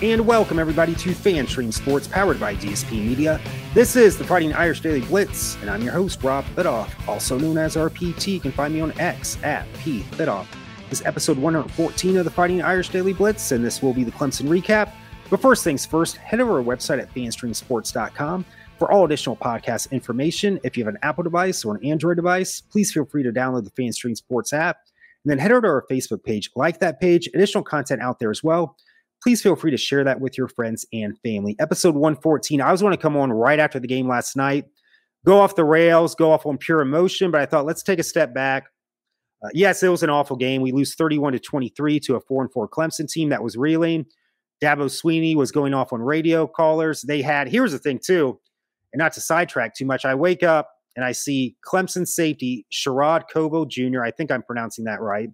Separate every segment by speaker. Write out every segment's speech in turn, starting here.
Speaker 1: and welcome everybody to FanStream Sports powered by DSP Media. This is the Fighting Irish Daily Blitz, and I'm your host, Rob Thitoff, also known as RPT. You can find me on X at P Thitoff. This is episode 114 of the Fighting Irish Daily Blitz, and this will be the Clemson recap. But first things first, head over to our website at fanstreamsports.com for all additional podcast information. If you have an Apple device or an Android device, please feel free to download the FanStream Sports app. And then head over to our Facebook page, like that page, additional content out there as well please feel free to share that with your friends and family. Episode 114. I was going to come on right after the game last night, go off the rails, go off on pure emotion, but I thought let's take a step back. Uh, yes, it was an awful game. We lose 31 to 23 to a 4 and 4 Clemson team that was reeling. Dabo Swinney was going off on radio callers. They had, here's the thing, too, and not to sidetrack too much, I wake up and I see Clemson safety Sherrod Covo Jr., I think I'm pronouncing that right,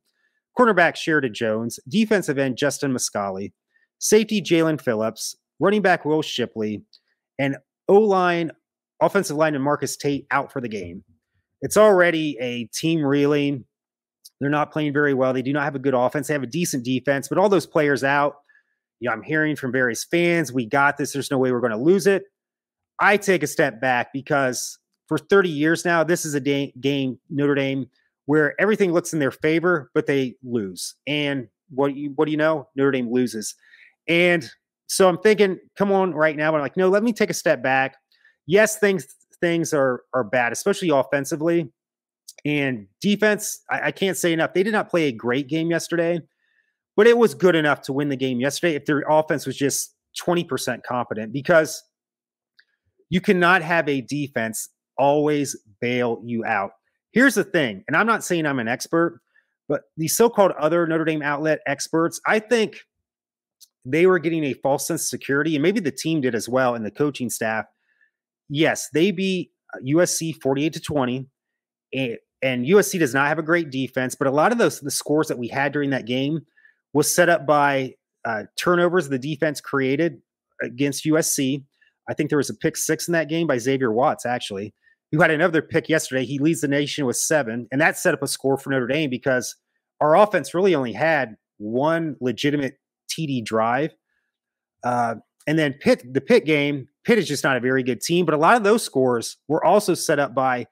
Speaker 1: cornerback Sheridan Jones, defensive end Justin Mascoll, safety Jalyn Phillips, running back Will Shipley, and O line, offensive line, and Marcus Tate out for the game. It's already a team reeling. They're not playing very well. They do not have a good offense. They have a decent defense, but all those players out. You know, I'm hearing from various fans, we got this. There's no way we're going to lose it. I take a step back because for 30 years now, this is a day, game, Notre Dame, where everything looks in their favor, but they lose. And what you, what do you know? Notre Dame loses. And so I'm thinking, come on, right now. But I'm like, no, let me take a step back. Yes, things things are are bad, especially offensively. And defense, I, I can't say enough. They did not play a great game yesterday, but it was good enough to win the game yesterday if their offense was just 20% competent because you cannot have a defense always bail you out. Here's the thing, and I'm not saying I'm an expert, but the so called other Notre Dame outlet experts, I think they were getting a false sense of security, and maybe the team did as well, and the coaching staff. Yes, they beat USC uh, 48 to 20, and, and USC does not have a great defense, but a lot of those the scores that we had during that game was set up by uh, turnovers the defense created against USC. I think there was a pick six in that game by Xavier Watts, actually, who had another pick yesterday. He leads the nation with seven, and that set up a score for Notre Dame because our offense really only had one legitimate TD drive. Uh, and then Pitt, the Pitt game, Pitt is just not a very good team, but a lot of those scores were also set up by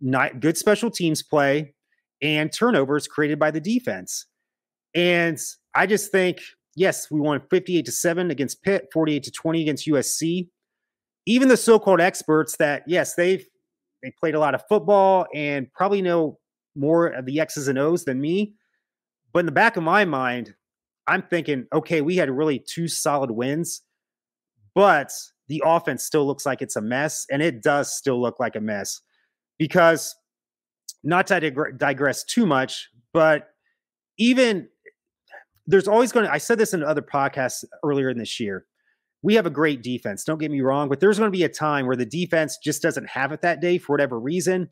Speaker 1: not good special teams play and turnovers created by the defense. And I just think, yes, we won 58 to 7 against Pitt, 48 to 20 against USC. Even the so-called experts that, yes, they've they played a lot of football and probably know more of the X's and O's than me. But in the back of my mind, I'm thinking, okay, we had really two solid wins, but the offense still looks like it's a mess. And it does still look like a mess because, not to digress too much, but even there's always going to, I said this in other podcasts earlier in this year. We have a great defense. Don't get me wrong, but there's going to be a time where the defense just doesn't have it that day for whatever reason.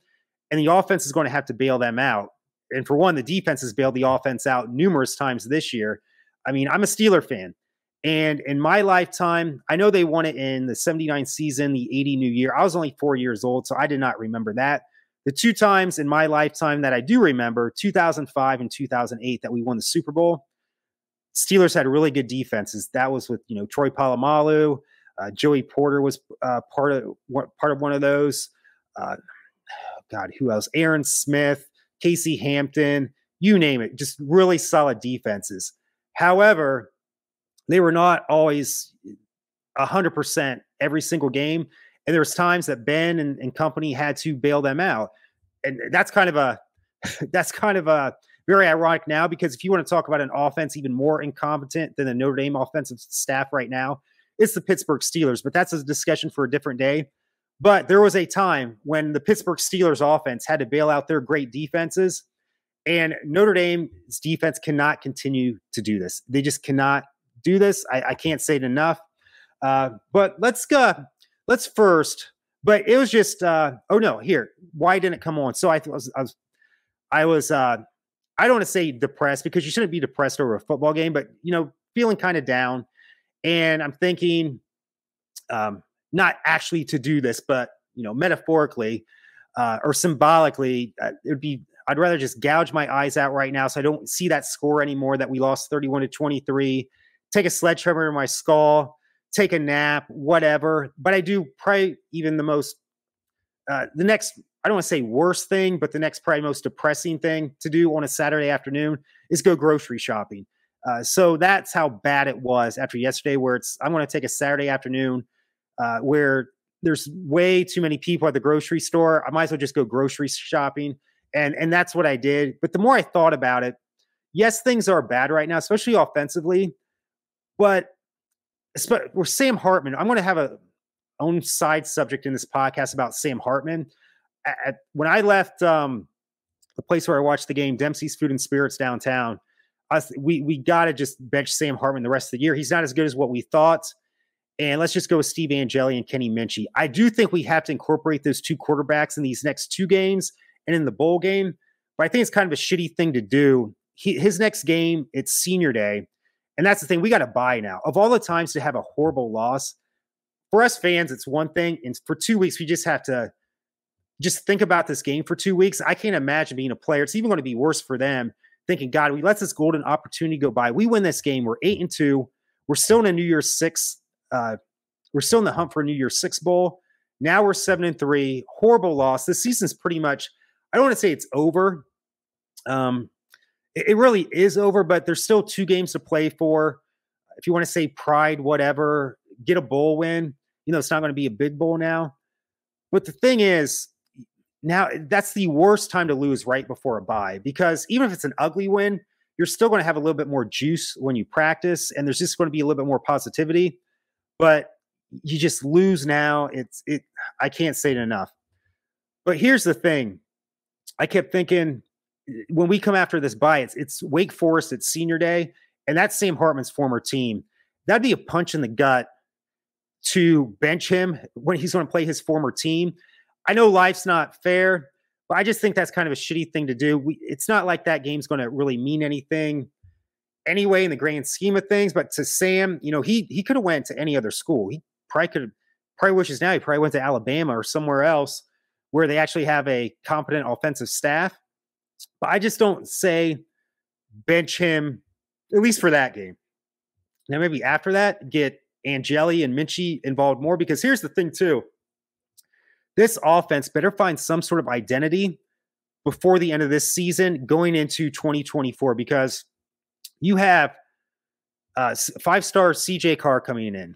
Speaker 1: And the offense is going to have to bail them out. And for one, the defense has bailed the offense out numerous times this year. I mean, I'm a Steeler fan. And in my lifetime, I know they won it in the 79 season, the 80 New Year. I was only four years old, so I did not remember that. The two times in my lifetime that I do remember, 2005 and 2008, that we won the Super Bowl, Steelers had really good defenses. That was with, you know, Troy Polamalu. Uh, Joey Porter was uh, part of part of one of those. Uh, God, who else? Aaron Smith, Casey Hampton, you name it. Just really solid defenses. However, they were not always 100% every single game. And there was times that Ben and, and company had to bail them out. And that's kind of a that's kind of a very ironic now because if you want to talk about an offense even more incompetent than the Notre Dame offensive staff right now, it's the Pittsburgh Steelers. But that's a discussion for a different day. But there was a time when the Pittsburgh Steelers offense had to bail out their great defenses and Notre Dame's defense cannot continue to do this. They just cannot do this. I, I can't say it enough. Uh, but let's go. Let's first. But it was just. Uh, oh no! Here, why didn't it come on? So I was. I was. I was. Uh, I don't want to say depressed because you shouldn't be depressed over a football game, but you know, feeling kind of down. And I'm thinking, um, not actually to do this, but you know, metaphorically uh, or symbolically, uh, it would be I'd rather just gouge my eyes out right now so I don't see that score anymore that we lost 31 to 23 take a sledgehammer in my skull, take a nap, whatever. But I do probably even the most, uh, the next, I don't want to say worst thing, but the next probably most depressing thing to do on a Saturday afternoon is go grocery shopping. Uh, so that's how bad it was after yesterday, where it's, I'm going to take a Saturday afternoon uh, where there's way too many people at the grocery store. I might as well just go grocery shopping. And, and that's what I did. But the more I thought about it, yes, things are bad right now, especially offensively. But we're Sam Hartman. I'm going to have a own side subject in this podcast about Sam Hartman. At, when I left um, the place where I watched the game, Dempsey's Food and Spirits downtown, was, we we got to just bench Sam Hartman the rest of the year. He's not as good as what we thought. And let's just go with Steve Angeli and Kenny Minchey. I do think we have to incorporate those two quarterbacks in these next two games and in the bowl game. But I think it's kind of a shitty thing to do. He, his next game, it's senior day. And that's the thing. We got to buy now. Of all the times to have a horrible loss, for us fans, it's one thing. And for two weeks, we just have to just think about this game for two weeks. I can't imagine being a player. It's even going to be worse for them thinking, God, we let this golden opportunity go by. We win this game. We're eight and two. We're still in a New Year's six uh, we're still in the hunt for a New Year's Six bowl. Now we're seven and three. Horrible loss. This season's pretty much. I don't want to say it's over. Um, it, it really is over, but there's still two games to play for. If you want to say pride, whatever, get a bowl win. You know, it's not going to be a big bowl now. But the thing is, now that's the worst time to lose right before a bye because even if it's an ugly win, you're still going to have a little bit more juice when you practice, and there's just going to be a little bit more positivity but you just lose now. It's it. I can't say it enough. But here's the thing: I kept thinking eh, when we come after this bye, it's it's Wake Forest, it's senior day, and that's Sam Hartman's former team. That'd be a punch in the gut to bench him when he's going to play his former team. I know life's not fair, but I just think that's kind of a shitty thing to do. We, it's not like that game's going to really mean anything anyway in the grand scheme of things. But to Sam, you know, he he could have went to any other school. He probably could have probably wishes now he probably went to Alabama or somewhere else where they actually have a competent offensive staff. But I just don't say bench him at least for that game. Now maybe after that get Angeli and Minchey involved more because here's the thing too. This offense better find some sort of identity before the end of this season going into 2024 because you have uh, five star CJ Carr coming in,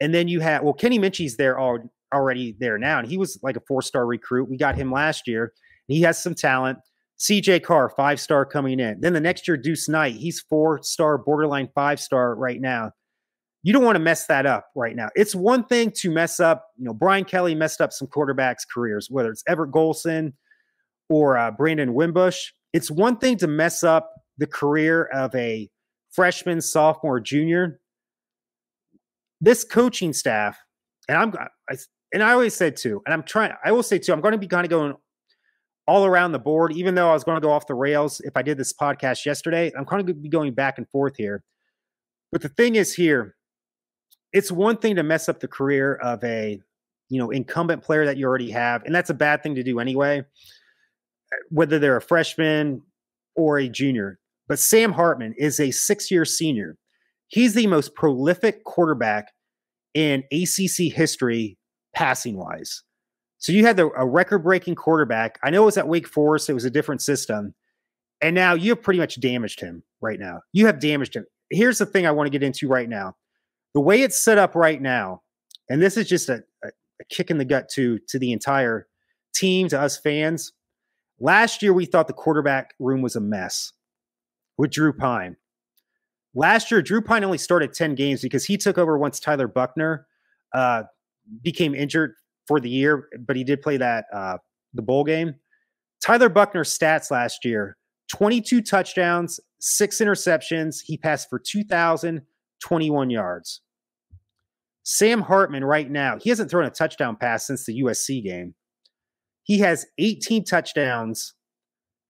Speaker 1: and then you have well Kenny Minchey's there all, already there now, and he was like a four star recruit. We got him last year. He has some talent. CJ Carr, five star coming in. Then the next year, Deuce Knight, he's four star, borderline five star right now. You don't want to mess that up right now. It's one thing to mess up. You know, Brian Kelly messed up some quarterbacks' careers, whether it's Everett Golson or uh, Brandon Wimbush. It's one thing to mess up the career of a freshman, sophomore, junior. This coaching staff, and I'm I, and I always said too, and I'm trying, I will say too, I'm going to be kind of going all around the board, even though I was going to go off the rails if I did this podcast yesterday. I'm kind of going to be going back and forth here. But the thing is here, it's one thing to mess up the career of a you know incumbent player that you already have, and that's a bad thing to do anyway. Whether they're a freshman or a junior, but Sam Hartman is a six year senior. He's the most prolific quarterback in ACC history, passing wise. So you had the, a record breaking quarterback. I know it was at Wake Forest, it was a different system. And now you have pretty much damaged him right now. You have damaged him. Here's the thing I want to get into right now. The way it's set up right now, and this is just a, a, a kick in the gut to, to the entire team, to us fans. Last year, we thought the quarterback room was a mess with Drew Pyne. Last year, Drew Pyne only started 10 games because he took over once Tyler Buchner uh, became injured for the year, but he did play that uh, the bowl game. Tyler Buchner's stats last year 22 touchdowns, six interceptions. He passed for 2,021 yards. Sam Hartman, right now, he hasn't thrown a touchdown pass since the USC game. He has 18 touchdowns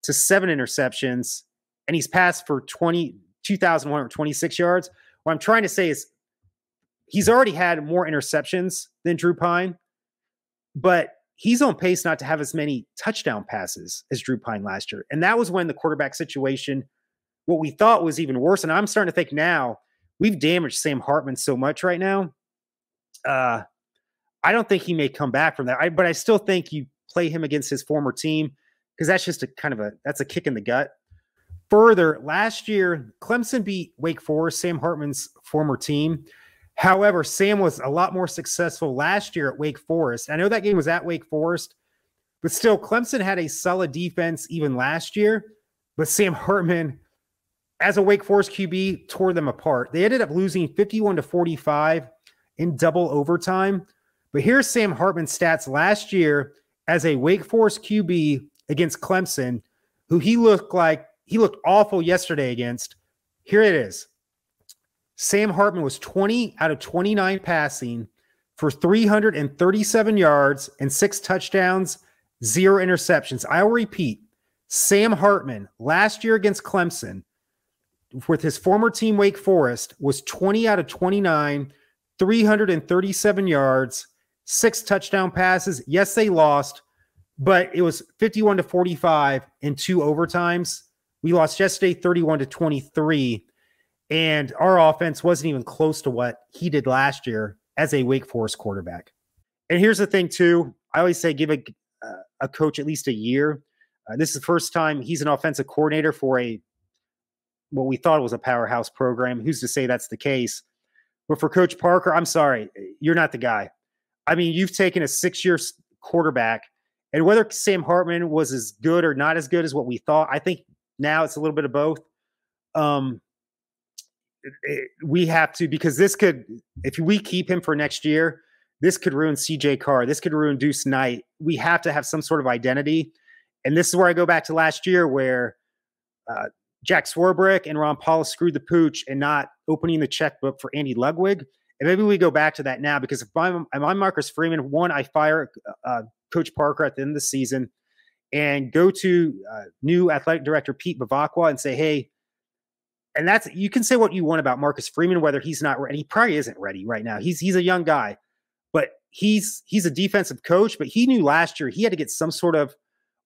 Speaker 1: to seven interceptions and he's passed for 20, 2,126 yards. What I'm trying to say is he's already had more interceptions than Drew Pyne, but he's on pace not to have as many touchdown passes as Drew Pyne last year. And that was when the quarterback situation, what we thought was even worse. And I'm starting to think now we've damaged Sam Hartman so much right now. Uh, I don't think he may come back from that. I, but I still think you play him against his former team because that's just a kind of a that's a kick in the gut. Further, last year Clemson beat Wake Forest, Sam Hartman's former team. However, Sam was a lot more successful last year at Wake Forest. I know that game was at Wake Forest, but still, Clemson had a solid defense even last year. But Sam Hartman, as a Wake Forest QB, tore them apart. They ended up losing 51 to 45 in double overtime. But here's Sam Hartman's stats last year as a Wake Forest QB against Clemson, who he looked like he looked awful yesterday against. Here it is. Sam Hartman was 20 out of 29 passing for 337 yards and six touchdowns, zero interceptions. I'll repeat Sam Hartman last year against Clemson with his former team Wake Forest was 20 out of 29, 337 yards, six touchdown passes. Yes, they lost, but it was 51 to 45 in two overtimes. We lost yesterday 31 to 23. And our offense wasn't even close to what he did last year as a Wake Forest quarterback. And here's the thing, too. I always say give a, uh, a coach at least a year. Uh, this is the first time he's an offensive coordinator for a what we thought was a powerhouse program. Who's to say that's the case? But for Coach Parker, I'm sorry, you're not the guy. I mean, you've taken a six year quarterback, and whether Sam Hartman was as good or not as good as what we thought, I think now it's a little bit of both. Um, we have to because this could, if we keep him for next year, this could ruin CJ Carr. This could ruin Deuce Knight. We have to have some sort of identity, and this is where I go back to last year where uh, Jack Swarbrick and Ron Powlus screwed the pooch and not opening the checkbook for Andy Ludwig. And maybe we go back to that now because if I'm, if I'm Marcus Freeman, one, I fire uh, Coach Parker at the end of the season and go to uh, new athletic director Pete Bevacqua and say, hey, and that's you can say what you want about Marcus Freeman, whether he's not ready. He probably isn't ready right now. He's he's a young guy, but he's he's a defensive coach. But he knew last year he had to get some sort of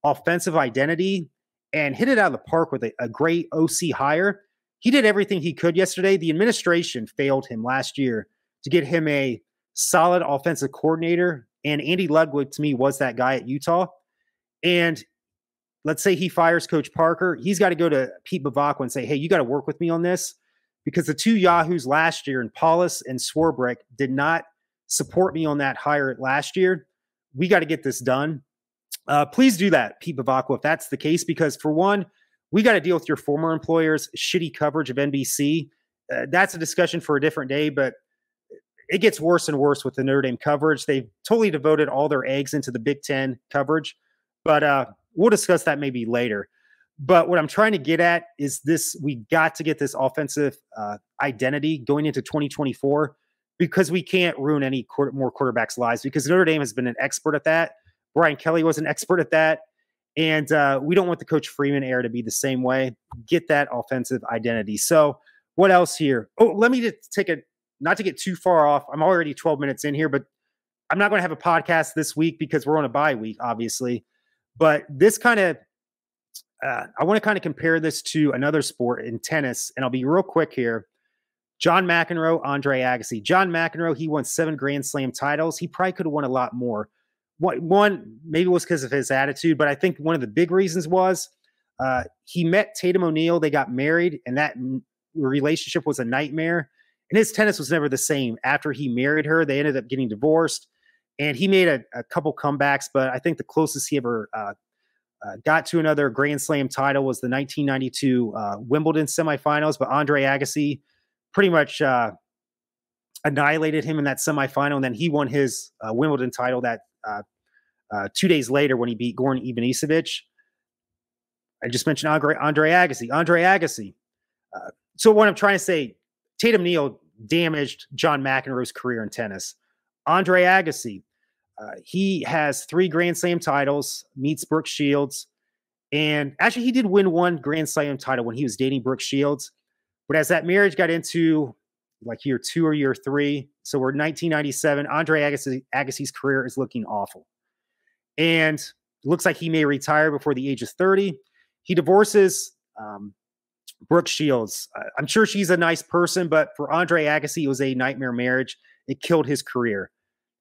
Speaker 1: offensive identity and hit it out of the park with a, a great OC hire. He did everything he could yesterday. The administration failed him last year to get him a solid offensive coordinator. And Andy Ludwig, to me, was that guy at Utah. And let's say he fires Coach Parker, he's got to go to Pete Bevacqua and say, hey, you got to work with me on this. Because the two Yahoos last year, and Powlus and Swarbrick, did not support me on that hire last year. We got to get this done. Uh, please do that, Pete Bevacqua, if that's the case, because for one, we got to deal with your former employer's shitty coverage of NBC. Uh, that's a discussion for a different day, but it gets worse and worse with the Notre Dame coverage. They've totally devoted all their eggs into the Big Ten coverage, but uh, we'll discuss that maybe later. But what I'm trying to get at is this: we got to get this offensive uh, identity going into 2024 because we can't ruin any quarter, more quarterbacks' lives. Because Notre Dame has been an expert at that. Brian Kelly was an expert at that, and uh, we don't want the Coach Freeman era to be the same way. Get that offensive identity. So, what else here? Oh, let me just take a not to get too far off, I'm already 12 minutes in here, but I'm not going to have a podcast this week because we're on a bye week, obviously. But this kind of, uh, I want to kind of compare this to another sport in tennis, and I'll be real quick here. John McEnroe, Andre Agassi. John McEnroe, he won seven Grand Slam titles. He probably could have won a lot more. One, maybe it was because of his attitude, but I think one of the big reasons was uh, he met Tatum O'Neal. They got married, and that relationship was a nightmare. And his tennis was never the same. After he married her, they ended up getting divorced. And he made a, a couple comebacks, but I think the closest he ever uh, uh, got to another Grand Slam title was the 1992 uh, Wimbledon semifinals. But Andre Agassi pretty much uh, annihilated him in that semifinal. And then he won his uh, Wimbledon title that uh, two days later when he beat Goran Ivanisevic. I just mentioned Andre, Andre Agassi. Andre Agassi. so what I'm trying to say, Tatum Neal damaged John McEnroe's career in tennis. Andre Agassi, uh, he has three Grand Slam titles, meets Brooke Shields. And actually, he did win one Grand Slam title when he was dating Brooke Shields. But as that marriage got into like year two or year three, so we're 1997, Andre Agassi, Agassi's career is looking awful. And looks like he may retire before the age of 30. He divorces um, Brooke Shields. Uh, I'm sure she's a nice person, but for Andre Agassi, it was a nightmare marriage. It killed his career.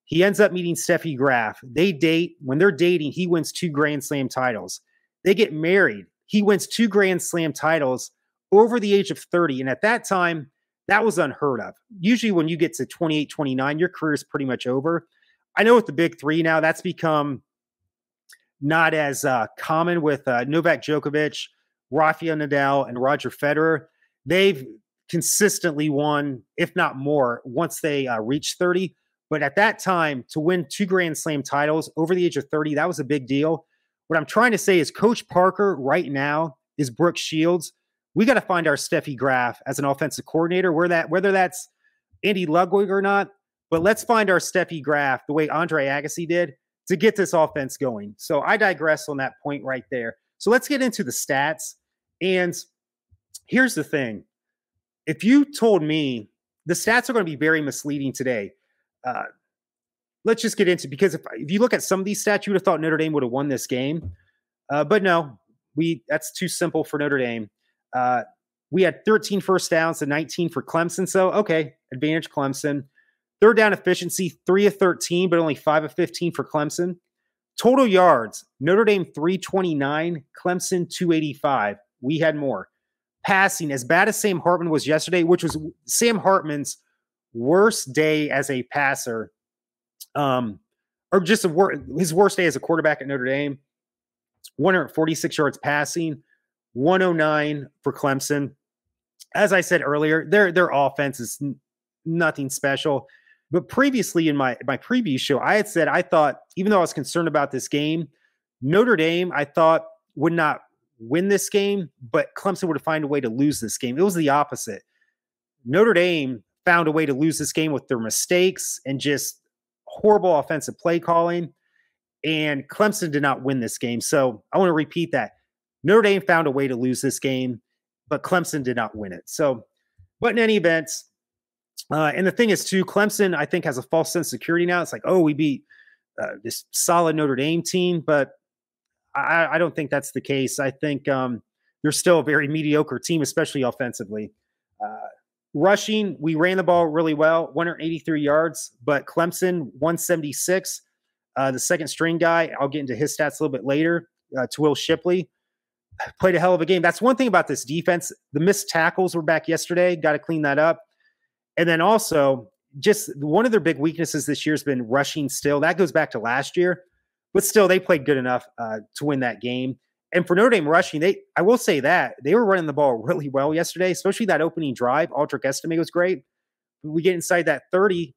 Speaker 1: He ends up meeting Steffi Graf. They date. When they're dating, he wins two Grand Slam titles. They get married. He wins two Grand Slam titles over the age of 30. And at that time, that was unheard of. Usually, when you get to 28, 29, your career is pretty much over. I know with the big three now, that's become not as uh, common with uh, Novak Djokovic, Rafael Nadal, and Roger Federer. They've consistently won, if not more, once they uh, reach 30. But at that time, to win two Grand Slam titles over the age of 30, that was a big deal. What I'm trying to say is Coach Parker right now is Brooke Shields. We got to find our Steffi Graf as an offensive coordinator, where that whether that's Andy Ludwig or not. But let's find our Steffi Graf the way Andre Agassi did to get this offense going. So I digress on that point right there. So let's get into the stats. And here's the thing if you told me the stats are going to be very misleading today, uh, let's just get into because if, if you look at some of these stats, you would have thought Notre Dame would have won this game, uh, but no, we that's too simple for Notre Dame. Uh, we had 13 first downs and 19 for Clemson, so okay, advantage Clemson. Third down efficiency, three of 13, but only five of 15 for Clemson. Total yards, Notre Dame 329, Clemson 285. We had more. Passing, as bad as Sam Hartman was yesterday, which was Sam Hartman's worst day as a passer, um, or just a wor- his worst day as a quarterback at Notre Dame. 146 yards passing, 109 for Clemson. As I said earlier, their their offense is n- nothing special. But previously in my my preview show, I had said I thought, even though I was concerned about this game, Notre Dame, I thought would not win this game, but Clemson would find a way to lose this game. It was the opposite. Notre Dame found a way to lose this game with their mistakes and just horrible offensive play calling. And Clemson did not win this game. So I want to repeat that. Notre Dame found a way to lose this game, but Clemson did not win it. So, but in any event, uh, and the thing is, too, Clemson, I think, has a false sense of security now. It's like, oh, we beat uh, this solid Notre Dame team, but I, I, don't think that's the case. I think um, they're still a very mediocre team, especially offensively. Uh, Rushing, we ran the ball really well, 183 yards, but Clemson 176. Uh, the second string guy, I'll get into his stats a little bit later. Uh, to Will Shipley played a hell of a game. That's one thing about this defense. The missed tackles were back yesterday. Got to clean that up. And then also, just one of their big weaknesses this year has been rushing. Still, that goes back to last year, but still, they played good enough uh, to win that game. And for Notre Dame rushing, they I will say that they were running the ball really well yesterday, especially that opening drive. Audric Estime was great. We get inside that 30,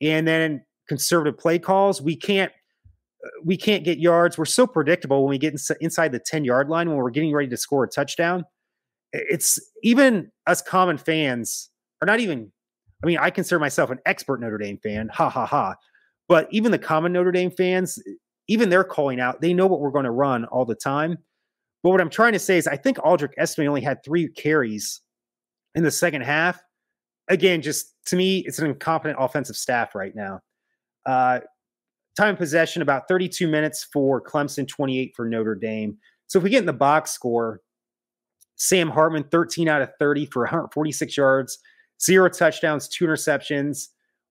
Speaker 1: and then conservative play calls. We can't uh, we can't get yards. We're so predictable when we get inside the 10 yard line when we're getting ready to score a touchdown. It's even us common fans, are not even, I mean, I consider myself an expert Notre Dame fan. Ha ha ha. But even the common Notre Dame fans, even they're calling out. They know what we're going to run all the time. But what I'm trying to say is, I think Audric Estime only had three carries in the second half. Again, just to me, it's an incompetent offensive staff right now. Uh, time possession about 32 minutes for Clemson, 28 for Notre Dame. So if we get in the box score, Sam Hartman, 13 out of 30 for 146 yards, zero touchdowns, two interceptions.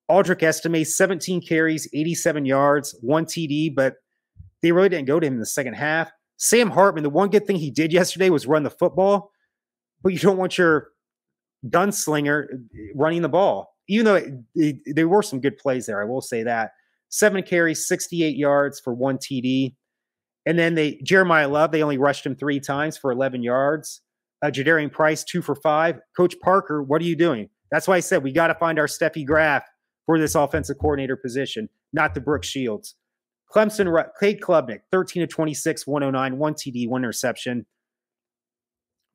Speaker 1: Audric Estime, 17 carries, 87 yards, one TD, but they really didn't go to him in the second half. Sam Hartman, the one good thing he did yesterday was run the football, but you don't want your gunslinger running the ball. Even though it, it, there were some good plays there, I will say that. Seven carries, 68 yards for one TD. And then they Jeremiyah Love, they only rushed him three times for 11 yards. Uh, Jadarian Price, two for five. Coach Parker, what are you doing? That's why I said we got to find our Steffi Graf for this offensive coordinator position, not the Brooke Shields. Clemson, Cade Klubnik, 13 to 26, 109, one TD, one interception.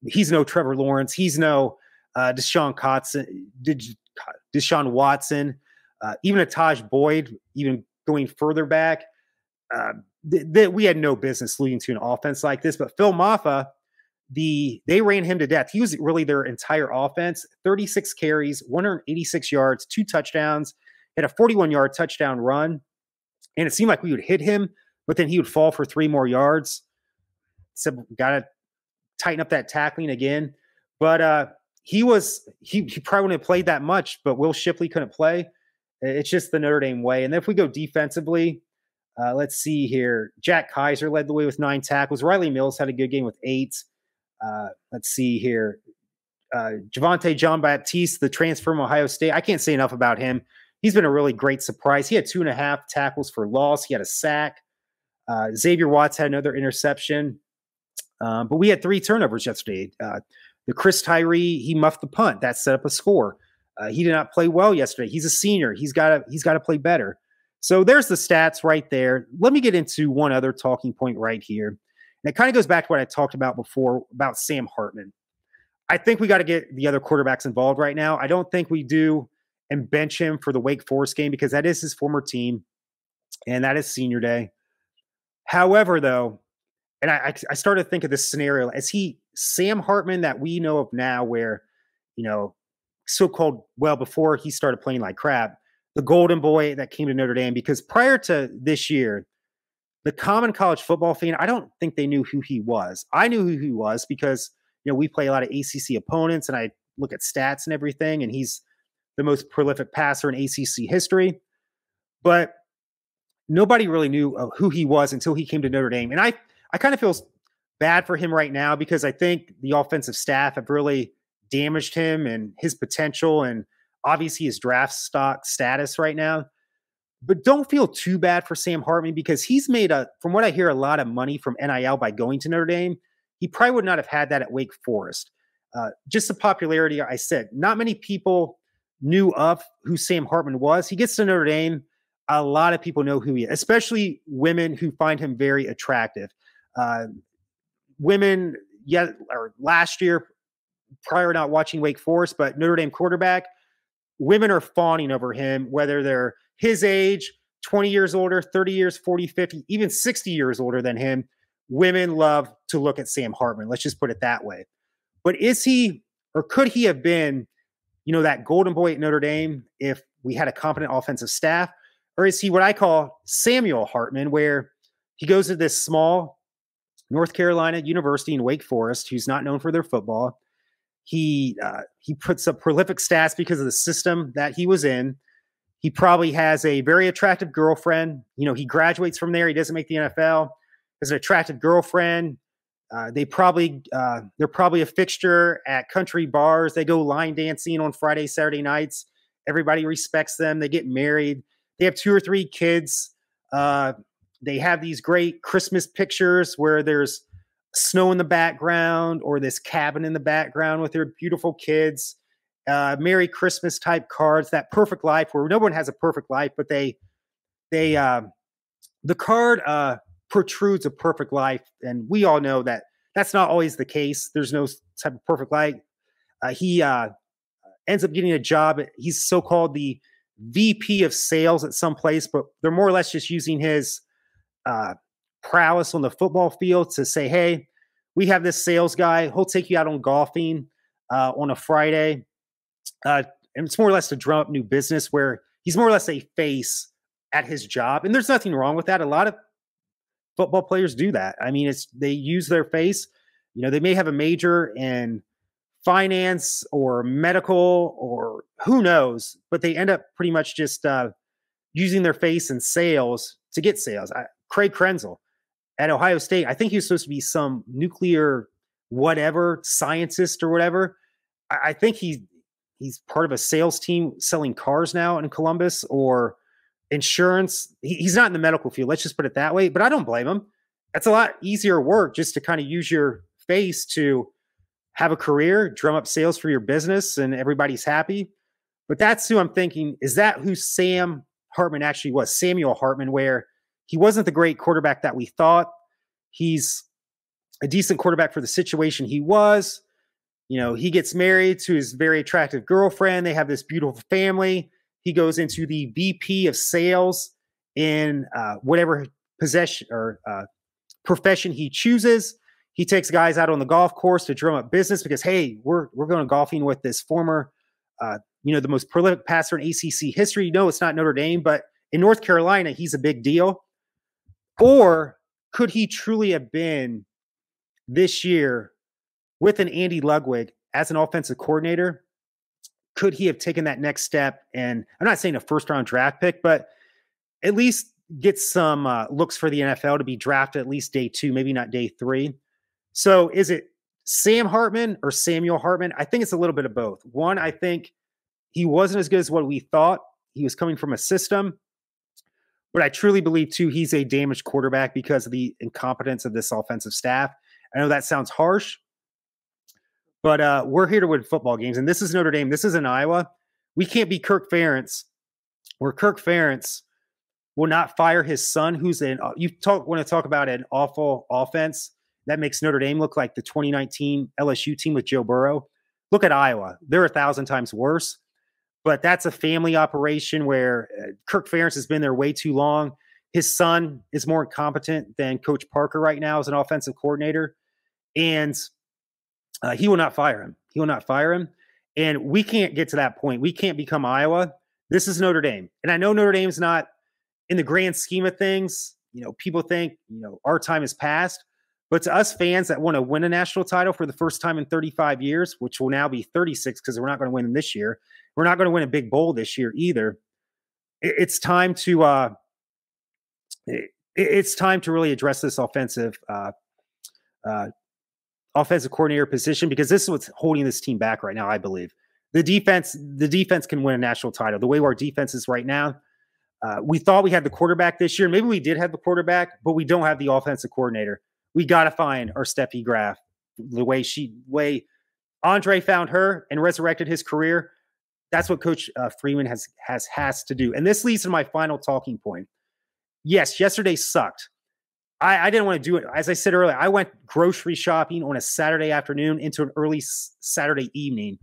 Speaker 1: He's no Trevor Lawrence. He's no uh, Deshaun Kotson, Deshaun Watson, uh, even a Tajh Boyd, even going further back. Uh, th- th- we had no business leading to an offense like this. But Phil Mafah, the they ran him to death. He was really their entire offense. 36 carries, 186 yards, two touchdowns, had a 41 yard touchdown run. And it seemed like we would hit him, but then he would fall for three more yards. So got to tighten up that tackling again. But uh, he was he, he probably wouldn't have played that much, but Will Shipley couldn't play. It's just the Notre Dame way. And then if we go defensively, uh, let's see here. Jack Kiser led the way with nine tackles. Rylie Mills had a good game with eight. Uh, let's see here. Uh, Javontae Jean-Baptiste, the transfer from Ohio State. I can't say enough about him. He's been a really great surprise. He had two and a half tackles for loss. He had a sack. Uh, Xavier Watts had another interception. Um, but we had three turnovers yesterday. Uh, the Chris Tyree, he muffed the punt. That set up a score. Uh, he did not play well yesterday. He's a senior. He's got to he's got to play better. So there's the stats right there. Let me get into one other talking point right here. And it kind of goes back to what I talked about before about Sam Hartman. I think we got to get the other quarterbacks involved right now. I don't think we do and bench him for the Wake Forest game because that is his former team and that is senior day. However, though, and I, I started to think of this scenario as he Sam Hartman that we know of now, where you know, so called well before he started playing like crap, the golden boy that came to Notre Dame. Because prior to this year, the common college football fan, I don't think they knew who he was. I knew who he was because you know we play a lot of ACC opponents, and I look at stats and everything, and he's the most prolific passer in ACC history. But nobody really knew who he was until he came to Notre Dame, and I I kind of feel bad for him right now because I think the offensive staff have really damaged him and his potential and obviously his draft stock status right now. But don't feel too bad for Sam Hartman because he's made a, from what I hear, a lot of money from NIL by going to Notre Dame. He probably would not have had that at Wake Forest. Uh, just the popularity, I said, not many people knew of who Sam Hartman was. He gets to Notre Dame. A lot of people know who he is, especially women who find him very attractive. Uh, women, yet or last year, prior not watching Wake Forest, but Notre Dame quarterback, women are fawning over him, whether they're his age, 20 years older, 30 years, 40, 50, even 60 years older than him. Women love to look at Sam Hartman. Let's just put it that way. But is he or could he have been, you know, that golden boy at Notre Dame if we had a competent offensive staff? Or is he what I call Samuel Hartman, where he goes to this small North Carolina University in Wake Forest, who's not known for their football. He uh, he puts up prolific stats because of the system that he was in. He probably has a very attractive girlfriend. You know, he graduates from there. He doesn't make the NFL. Has an attractive girlfriend. Uh, they probably uh, they're probably a fixture at country bars. They go line dancing on Friday, Saturday nights. Everybody respects them. They get married. They have two or three kids. Uh, they have these great Christmas pictures where there's snow in the background or this cabin in the background with their beautiful kids. Uh, Merry Christmas type cards, that perfect life where no one has a perfect life, but they they uh, the card uh, protrudes a perfect life, and we all know that that's not always the case. There's no type of perfect life. Uh, he uh, ends up getting a job. He's so called the VP of sales at some place, but they're more or less just using his uh, prowess on the football field to say, hey, we have this sales guy. He'll take you out on golfing uh, on a Friday. Uh, and it's more or less to drum up new business where he's more or less a face at his job. And there's nothing wrong with that. A lot of football players do that. I mean, it's they use their face. You know, they may have a major in finance or medical or who knows, but they end up pretty much just uh, using their face in sales to get sales. I, Craig Krenzel at Ohio State. I think he was supposed to be some nuclear whatever scientist or whatever. I, I think he he's part of a sales team selling cars now in Columbus or insurance. He, he's not in the medical field. Let's just put it that way. But I don't blame him. That's a lot easier work just to kind of use your face to have a career, drum up sales for your business, and everybody's happy. But that's who I'm thinking. Is that who Sam Hartman actually was? Samuel Hartman, where he wasn't the great quarterback that we thought. He's a decent quarterback for the situation he was. You know, he gets married to his very attractive girlfriend. They have this beautiful family. He goes into the VP of sales in uh, whatever possession or uh, profession he chooses. He takes guys out on the golf course to drum up business because hey, we're we're going golfing with this former, uh, you know, the most prolific passer in ACC history. No, it's not Notre Dame, but in North Carolina, he's a big deal. Or could he truly have been this year with an Andy Ludwig as an offensive coordinator, could he have taken that next step? And I'm not saying a first round draft pick, but at least get some uh, looks for the NFL to be drafted at least day two, maybe not day three. So is it Sam Hartman or Samuel Hartman? I think it's a little bit of both. One, I think he wasn't as good as what we thought. He was coming from a system, but I truly believe too he's a damaged quarterback because of the incompetence of this offensive staff. I know that sounds harsh, but uh, we're here to win football games, and this is Notre Dame. This is in Iowa. We can't be Kirk Ferentz, where Kirk Ferentz will not fire his son, who's in. Uh, you talk want to talk about an awful offense that makes Notre Dame look like the 2019 LSU team with Joe Burrow. Look at Iowa; they're a thousand times worse. But that's a family operation where uh, Kirk Ferentz has been there way too long. His son is more incompetent than Coach Parker right now as an offensive coordinator, and uh, he will not fire him. He will not fire him. And we can't get to that point. We can't become Iowa. This is Notre Dame. And I know Notre Dame's not in the grand scheme of things. You know, people think, you know, our time is past. But to us fans that want to win a national title for the first time in 35 years, which will now be 36 because we're not going to win this year, we're not going to win a big bowl this year either. It's time to uh, it's time to really address this offensive uh, uh, offensive coordinator position because this is what's holding this team back right now. I believe the defense the defense can win a national title. The way our defense is right now, uh, we thought we had the quarterback this year. Maybe we did have the quarterback, but we don't have the offensive coordinator. We got to find our Steffi Graf. The way she way Andre found her and resurrected his career. That's what Coach uh, Freeman has has has to do. And this leads to my final talking point. Yes, yesterday sucked. I, I didn't want to do it. As I said earlier, I went grocery shopping on a Saturday afternoon into an early Saturday evening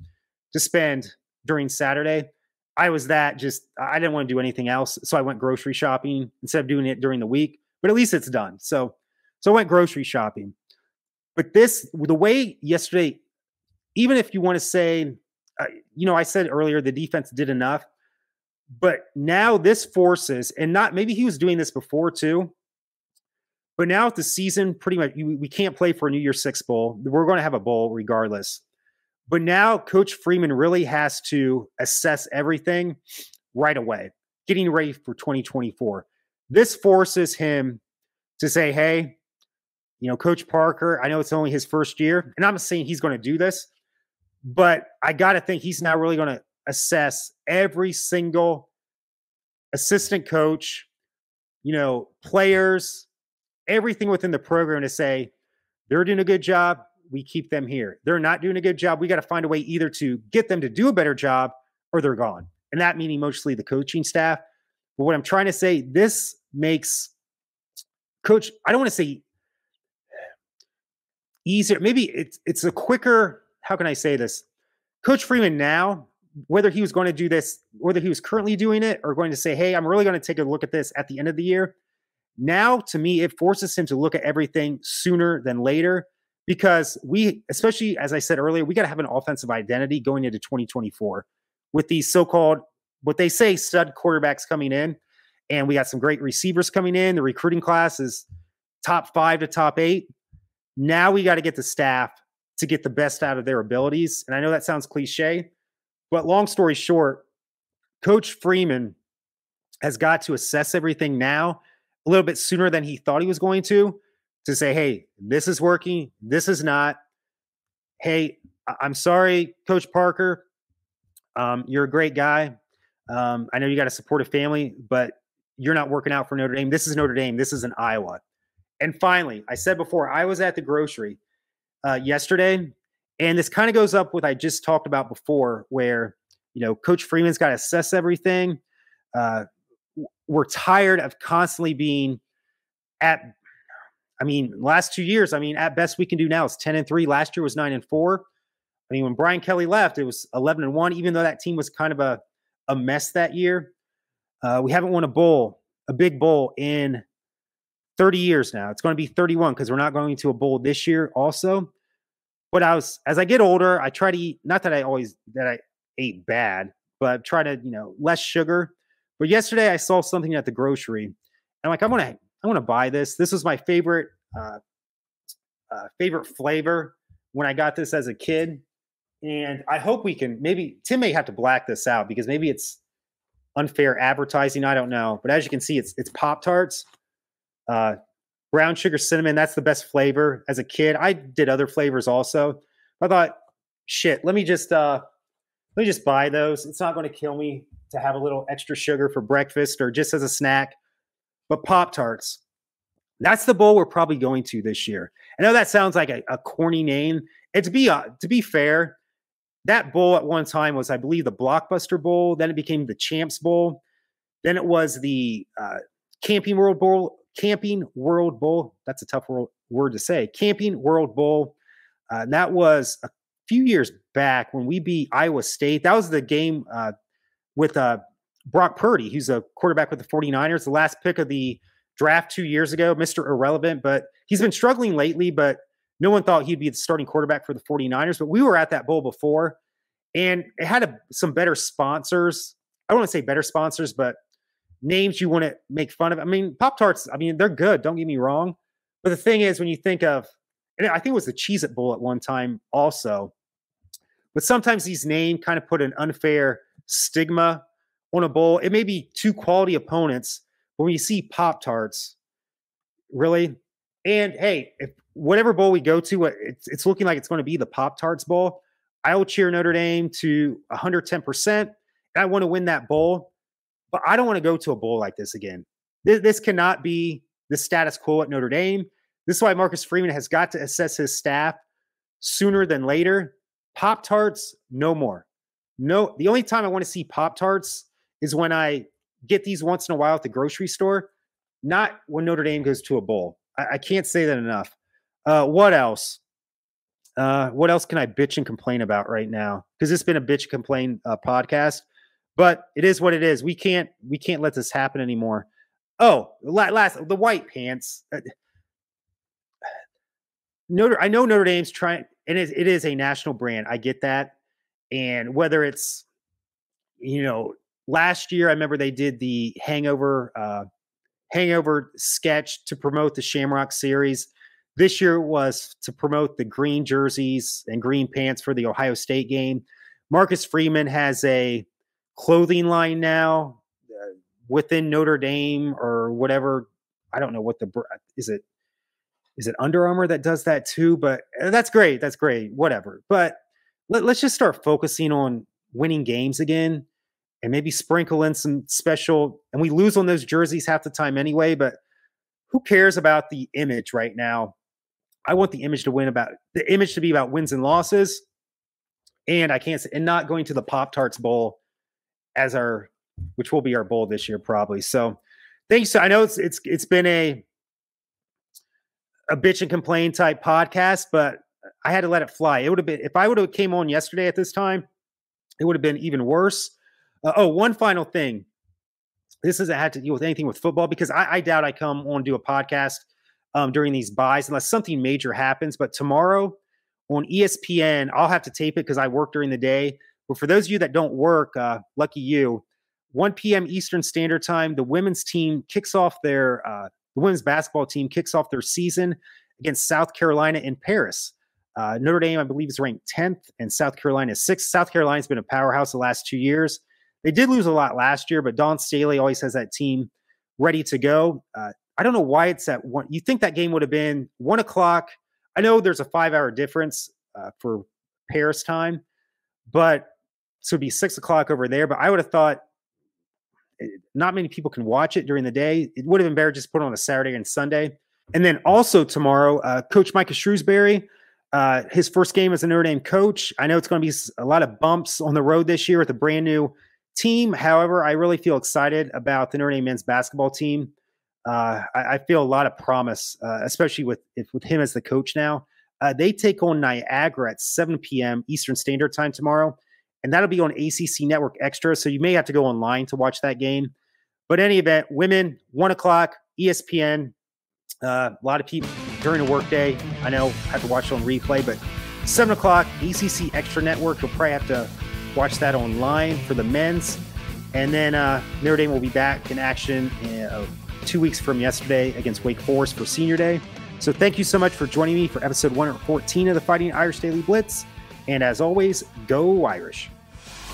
Speaker 1: to spend during Saturday. I was that just, I didn't want to do anything else. So I went grocery shopping instead of doing it during the week, but at least it's done. So, so I went grocery shopping. But this, the way yesterday, even if you want to say, uh, you know, I said earlier the defense did enough, but now this forces, and not maybe he was doing this before too, but now with the season, pretty much we can't play for a New Year's Six bowl. We're going to have a bowl regardless. But now Coach Freeman really has to assess everything right away, getting ready for 2024. This forces him to say, hey, you know, Coach Parker, I know it's only his first year, and I'm saying he's going to do this, but I got to think he's not really going to assess every single assistant coach, you know, players, everything within the program to say they're doing a good job. We keep them here. They're not doing a good job. We got to find a way either to get them to do a better job or they're gone. And that meaning mostly the coaching staff. But what I'm trying to say, this makes coach, I don't want to say easier. Maybe it's it's a quicker, how can I say this? Coach Freeman now, whether he was going to do this, whether he was currently doing it or going to say, hey, I'm really going to take a look at this at the end of the year now, to me, it forces him to look at everything sooner than later because we, especially as I said earlier, we got to have an offensive identity going into 2024 with these so called, what they say, stud quarterbacks coming in. And we got some great receivers coming in. The recruiting class is top five to top eight. Now we got to get the staff to get the best out of their abilities. And I know that sounds cliche, but long story short, Coach Freeman has got to assess everything now a little bit sooner than he thought he was going to to say, hey, this is working, this is not. Hey, I'm sorry, Coach Parker. Um, you're a great guy. Um, I know you got a family, but you're not working out for Notre Dame. This is Notre Dame. This is an Iowa. And finally, I said before, I was at the grocery uh, yesterday, and this kind of goes up with I just talked about before, where you know Coach Freeman's got to assess everything. Uh, we're tired of constantly being at I mean, last two years, I mean, at best we can do now is 10 and 3. Last year was 9 and 4. I mean, when Brian Kelly left, it was 11 and 1, even though that team was kind of a, a mess that year. Uh, we haven't won a bowl, a big bowl in 30 years now. It's going to be 31 because we're not going to a bowl this year also. But I was, as I get older, I try to eat, not that I always, that I ate bad, but try to, you know, less sugar but yesterday I saw something at the grocery. I'm like, I'm gonna, I want to buy this. This was my favorite, uh, uh, favorite flavor when I got this as a kid. and I hope we can maybe Tim may have to black this out because maybe it's unfair advertising. I don't know, but as you can see, it's it's Pop Tarts, uh, brown sugar cinnamon. That's the best flavor. As a kid, I did other flavors also. I thought, shit, let me just uh, let me just buy those. It's not going to kill me to have a little extra sugar for breakfast or just as a snack. But Pop Tarts, that's the bowl we're probably going to this year. I know that sounds like a, a corny name. And to be uh, to be fair, that bowl at one time was, I believe, the Blockbuster Bowl. Then it became the Champs Bowl. Then it was the uh, Camping World Bowl. Camping World Bowl. That's a tough word to say. Camping World Bowl. Uh, that was a few years back when we beat Iowa State. That was the game uh, with uh, Brock Purdy, who's a quarterback with the 49ers, the last pick of the draft two years ago, Mr. Irrelevant. But he's been struggling lately, but no one thought he'd be the starting quarterback for the 49ers, but we were at that bowl before and it had a, some better sponsors. I don't want to say better sponsors, but names you want to make fun of. I mean, Pop Tarts, I mean, they're good. Don't get me wrong. But the thing is, when you think of, and I think it was the Cheez It Bowl at one time also, but sometimes these names kind of put an unfair stigma on a bowl. It may be two quality opponents, but when you see Pop Tarts, really, and hey, if whatever bowl we go to, it's, it's looking like it's going to be the Pop Tarts Bowl. I will cheer Notre Dame to 110%. And I want to win that bowl, but I don't want to go to a bowl like this again. This, this cannot be the status quo at Notre Dame. This is why Marcus Freeman has got to assess his staff sooner than later. Pop Tarts, no more. No, the only time I want to see Pop Tarts is when I get these once in a while at the grocery store, not when Notre Dame goes to a bowl. I, I can't say that enough. Uh, what else? Uh, what else can I bitch and complain about right now? Because it's been a bitch complain uh, podcast, but it is what it is. We can't we can't let this happen anymore. Oh, last the white pants. Uh, Notre, I know Notre Dame's trying, and it, it is a national brand. I get that, and whether it's, you know, last year I remember they did the Hangover, uh, Hangover sketch to promote the Shamrock series. This year was to promote the green jerseys and green pants for the Ohio State game. Marcus Freeman has a clothing line now uh, within Notre Dame or whatever. I don't know what the is it is it Under Armour that does that too, but uh, that's great. That's great. Whatever. But let, let's just start focusing on winning games again and maybe sprinkle in some special and we lose on those jerseys half the time anyway, but who cares about the image right now I want the image to win about the image to be about wins and losses. And I can't say, and not going to the Pop Tarts Bowl as our, which will be our bowl this year probably. So thanks. I know it's it's it's been a a bitch and complain type podcast, but I had to let it fly. It would have been if I would have came on yesterday at this time, it would have been even worse. Uh, oh, one final thing. This doesn't have to deal with anything with football because I, I doubt I come on do a podcast um, during these buys unless something major happens. But tomorrow on ESPN, I'll have to tape it because I work during the day. But for those of you that don't work, uh, lucky you, 1 p.m. Eastern Standard Time, the women's team kicks off their uh, the women's basketball team kicks off their season against South Carolina in Paris. Uh, Notre Dame, I believe, is ranked 10th, and South Carolina is sixth. South Carolina's been a powerhouse the last two years. They did lose a lot last year, but Dawn Staley always has that team ready to go. Uh, I don't know why it's at one. You think that game would have been one o'clock? I know there's a five hour difference uh, for Paris time, but so it'd be six o'clock over there. But I would have thought not many people can watch it during the day. It would have been better just put on a Saturday and Sunday. And then also tomorrow, uh, Coach Micah Shrewsbury, uh, his first game as a Notre Dame coach. I know it's going to be a lot of bumps on the road this year with a brand new team. However, I really feel excited about the Notre Dame men's basketball team uh, I, I, feel a lot of promise, uh, especially with if, with him as the coach now. Uh, they take on Niagara at 7 p.m. Eastern Standard Time tomorrow, and that'll be on ACC Network Extra. So you may have to go online to watch that game. But any event, women one o'clock ESPN. Uh, a lot of people during the workday. I know have to watch on replay, but seven o'clock ACC Extra Network. You'll probably have to watch that online for the men's, and then uh, Notre Dame will be back in action uh, two weeks from yesterday against Wake Forest for Senior Day. So thank you so much for joining me for episode 114 of the Fighting Irish Daily Blitz. And as always, go Irish.